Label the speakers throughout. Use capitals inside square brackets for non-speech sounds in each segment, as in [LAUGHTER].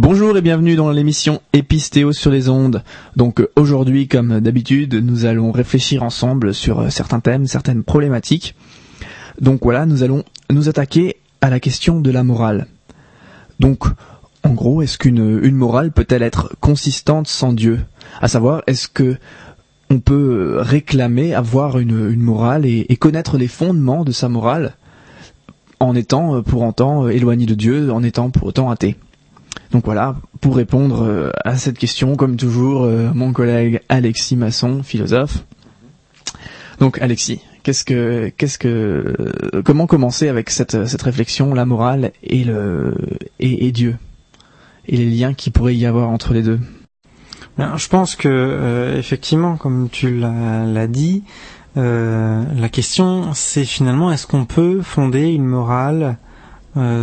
Speaker 1: Bonjour et bienvenue dans l'émission Épistéo sur les ondes. Donc euh, aujourd'hui, comme d'habitude, nous allons réfléchir ensemble sur euh, certains thèmes, certaines problématiques. Donc voilà, nous allons nous attaquer à la question de la morale. Donc, en gros, est-ce qu'une une morale peut-elle être consistante sans Dieu? À savoir, est-ce que on peut réclamer avoir une, morale et, connaître les fondements de sa morale en étant euh, pour autant éloigné de Dieu, en étant pour autant athée? Donc voilà, pour répondre euh, à cette question, comme toujours, euh, mon collègue Alexis Masson, philosophe. Donc Alexis, qu'est-ce que, qu'est-ce que, euh, comment commencer avec cette, cette réflexion, la morale et le et, Dieu, et les liens qui pourrait y avoir entre les deux?
Speaker 2: Je pense que effectivement, comme tu l'as dit, la question c'est finalement est-ce qu'on peut fonder une morale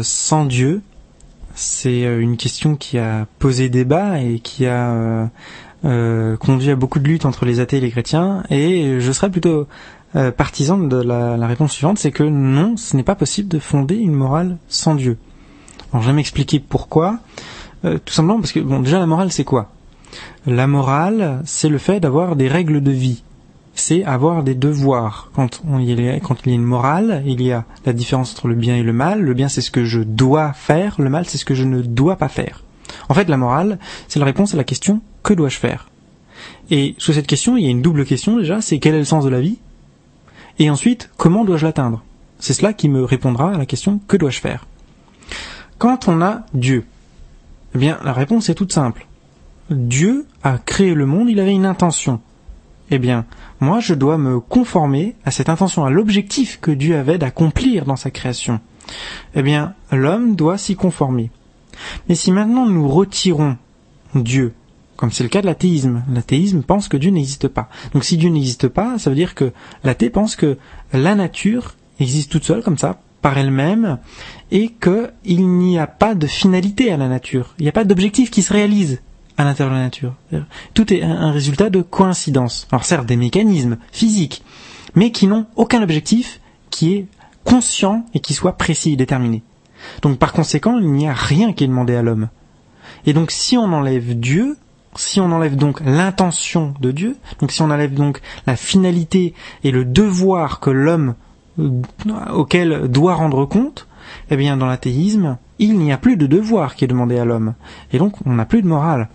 Speaker 2: sans Dieu? C'est euh, une question qui a posé débat et qui a euh, euh, conduit à beaucoup de luttes entre les athées et les chrétiens. Et je serais plutôt partisan de la, réponse suivante, c'est que non, ce n'est pas possible de fonder une morale sans Dieu. Alors je vais m'expliquer pourquoi. tout simplement parce que bon, déjà la morale c'est quoi? La morale, c'est le fait d'avoir des règles de vie c'est avoir des devoirs. Quand, on, y a, quand il y a une morale, il y a la différence entre le bien et le mal. Le bien, c'est ce que je dois faire. Le mal, c'est ce que je ne dois pas faire. En fait, la morale, c'est la réponse à la question que dois-je faire? Et sous cette question, il y a une double question déjà, c'est quel est le sens de la vie? Et ensuite, comment dois-je l'atteindre? C'est cela qui me répondra à la question que dois-je faire? Quand on a Dieu, eh bien, la réponse est toute simple. Dieu a créé le monde, il avait une intention. Eh bien, moi je dois me conformer à cette intention, à l'objectif que Dieu avait d'accomplir dans sa création. Eh bien, l'homme doit s'y conformer. Mais si maintenant nous retirons Dieu, comme c'est le cas de l'athéisme, l'athéisme pense que Dieu n'existe pas. Donc si Dieu n'existe pas, ça veut dire que l'athée pense que la nature existe toute seule comme ça, par elle-même, et qu'il n'y a pas de finalité à la nature. Il n'y a pas d'objectif qui se réalise à l'intérieur de la nature. Tout est un résultat de coïncidence. Alors certes, des mécanismes physiques, mais qui n'ont aucun objectif qui est conscient et qui soit précis et déterminé. Donc par conséquent, il n'y a rien qui est demandé à l'homme. Et donc si on enlève Dieu, si on enlève donc l'intention de Dieu, donc si on enlève donc la finalité et le devoir que l'homme euh, auquel doit rendre compte, eh bien dans l'athéisme, il n'y a plus de devoir qui est demandé à l'homme. Et donc on n'a plus de morale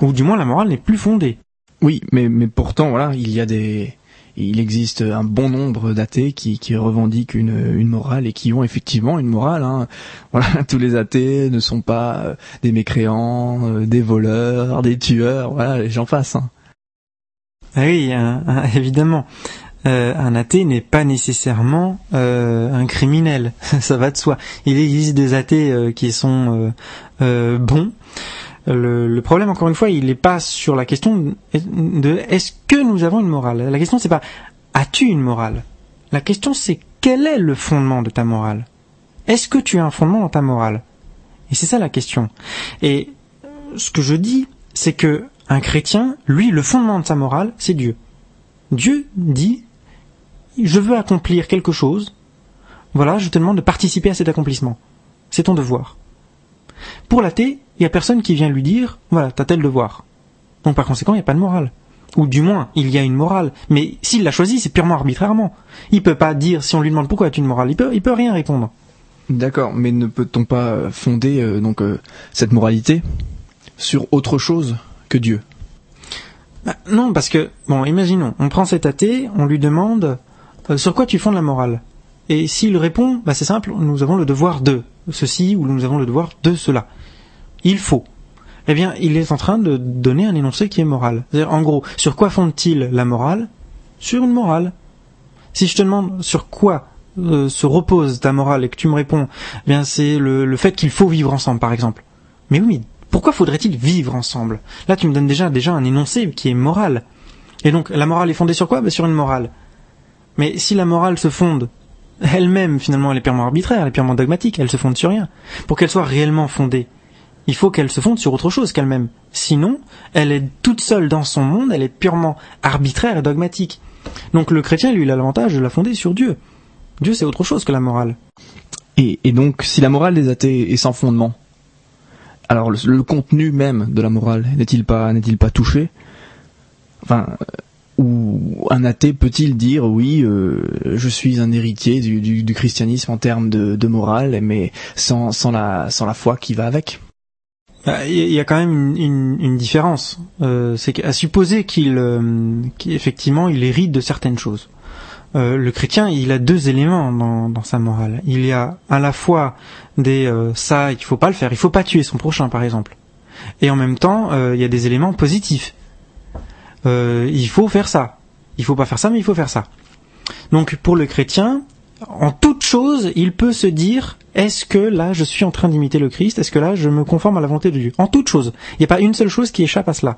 Speaker 2: ou du moins la morale n'est plus fondée.
Speaker 1: Oui, mais, mais pourtant, voilà, il y a des, il existe un bon nombre d'athées qui, qui revendiquent une, une morale et qui ont effectivement une morale. Hein. [LAUGHS] Voilà, tous les athées ne sont pas euh, des mécréants, euh, des voleurs, des tueurs. Voilà, j'en passe. Hein.
Speaker 2: Ah oui, [LAUGHS] évidemment. Euh, un athée n'est pas nécessairement un criminel, [LAUGHS] ça va de soi. Il existe des athées qui sont bons, le, problème, encore une fois, il n'est pas sur la question de est-ce que nous avons une morale? La question, c'est pas as-tu une morale? La question, c'est quel est le fondement de ta morale? Est-ce que tu as un fondement dans ta morale? Et c'est ça la question. Et ce que je dis, c'est que un chrétien, lui, le fondement de sa morale, c'est Dieu. Dieu dit je veux accomplir quelque chose. Voilà, je te demande de participer à cet accomplissement. C'est ton devoir. Pour l'athée, il n'y a personne qui vient lui dire, voilà, t'as tel devoir. Donc par conséquent, il n'y a pas de morale. Ou du moins, il y a une morale. Mais s'il l'a choisi, c'est purement arbitrairement. Il peut pas dire, si on lui demande pourquoi as-tu une morale, il peut, il peut rien répondre.
Speaker 1: D'accord, mais ne peut-on pas euh, fonder euh, donc euh, cette moralité sur autre chose que Dieu?
Speaker 2: Bah, Non, parce que bon, imaginons, on prend cet athée, on lui demande sur quoi tu fondes la morale? Et s'il répond, bah c'est simple, nous avons le devoir de ceci ou nous avons le devoir de cela. Il faut. Eh bien, il est en train de donner un énoncé qui est moral. En gros, sur quoi fonde-t-il la morale? Sur une morale. Si je te demande sur quoi euh, se repose ta morale et que tu me réponds, eh bien c'est le, fait qu'il faut vivre ensemble, par exemple. Mais oui, pourquoi faudrait-il vivre ensemble? Là, tu me donnes déjà déjà un énoncé qui est moral. Et donc, la morale est fondée sur quoi? Ben, Sur une morale. Mais si la morale se fonde elle-même, finalement, elle est purement arbitraire, elle est purement dogmatique, elle se fonde sur rien. Pour qu'elle soit réellement fondée, il faut qu'elle se fonde sur autre chose qu'elle-même. Sinon, elle est toute seule dans son monde, elle est purement arbitraire et dogmatique. Donc le chrétien, lui, a l'avantage de la fonder sur Dieu. Dieu, c'est autre chose que la morale.
Speaker 1: Et, donc, si la morale des athées est sans fondement, alors le, contenu même de la morale n'est-il pas n'est-il pas touché? Ou un athée peut-il dire oui, euh, je suis un héritier du, christianisme en termes de, morale, mais sans, la, foi qui va avec?
Speaker 2: Il y a quand même une, différence. Euh, c'est qu'à supposer qu'il, euh, qu'effectivement, il hérite de certaines choses. Euh, le chrétien, il a deux éléments dans, dans, sa morale. Il y a à la fois des euh, ça, il faut pas le faire, il faut pas tuer son prochain, par exemple. Et en même temps, euh, il y a des éléments positifs. il faut faire ça. Il faut pas faire ça, mais il faut faire ça. Donc pour le chrétien, en toute chose, il peut se dire est-ce que là je suis en train d'imiter le Christ? Est-ce que là je me conforme à la volonté de Dieu? En toute chose. Il n'y a pas une seule chose qui échappe à cela.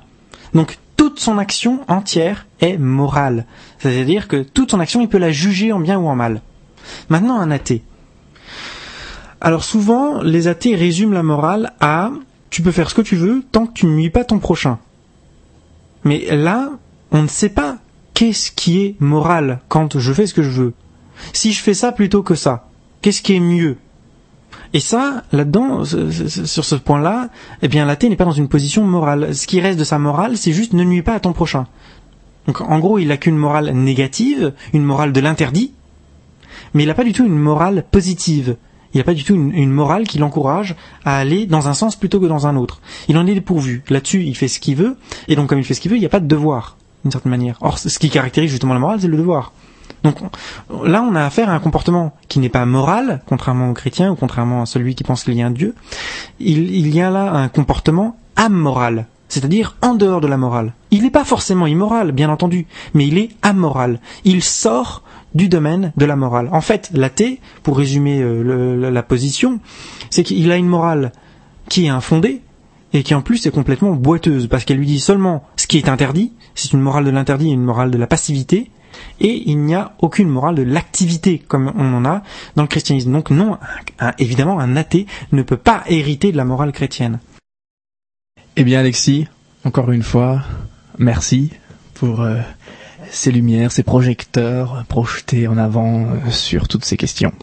Speaker 2: Donc toute son action entière est morale. C'est-à-dire que toute son action, il peut la juger en bien ou en mal. Maintenant, un athée. Alors souvent, les athées résument la morale à tu peux faire ce que tu veux tant que tu ne nuis pas ton prochain. Mais là, on ne sait pas qu'est-ce qui est moral quand je fais ce que je veux. Si je fais ça plutôt que ça, qu'est-ce qui est mieux? Et ça, là-dedans, sur ce point-là, eh bien, l'athée n'est pas dans une position morale. Ce qui reste de sa morale, c'est juste ne nuis pas à ton prochain. Donc, en gros, il n'a qu'une morale négative, une morale de l'interdit, mais il n'a pas du tout une morale positive. Il n'a pas du tout une, morale qui l'encourage à aller dans un sens plutôt que dans un autre. Il en est dépourvu. Là-dessus, il fait ce qu'il veut, et donc comme il fait ce qu'il veut, il n'y a pas de devoir, d'une certaine manière. Or, ce qui caractérise justement la morale, c'est le devoir. Donc là, on a affaire à un comportement qui n'est pas moral, contrairement aux chrétiens ou contrairement à celui qui pense qu'il y a un Dieu. Il, y a là un comportement amoral, c'est-à-dire en dehors de la morale. Il n'est pas forcément immoral, bien entendu, mais il est amoral. Il sort du domaine de la morale. En fait, l'athée, pour résumer euh, la position, c'est qu'il a une morale qui est infondée et qui en plus est complètement boiteuse, parce qu'elle lui dit seulement ce qui est interdit, c'est une morale de l'interdit et une morale de la passivité, et il n'y a aucune morale de l'activité comme on en a dans le christianisme. Donc non, évidemment, un athée ne peut pas hériter de la morale chrétienne.
Speaker 1: Eh bien Alexis, encore une fois, merci pour euh, ces lumières, ces projecteurs projetés en avant euh, sur toutes ces questions.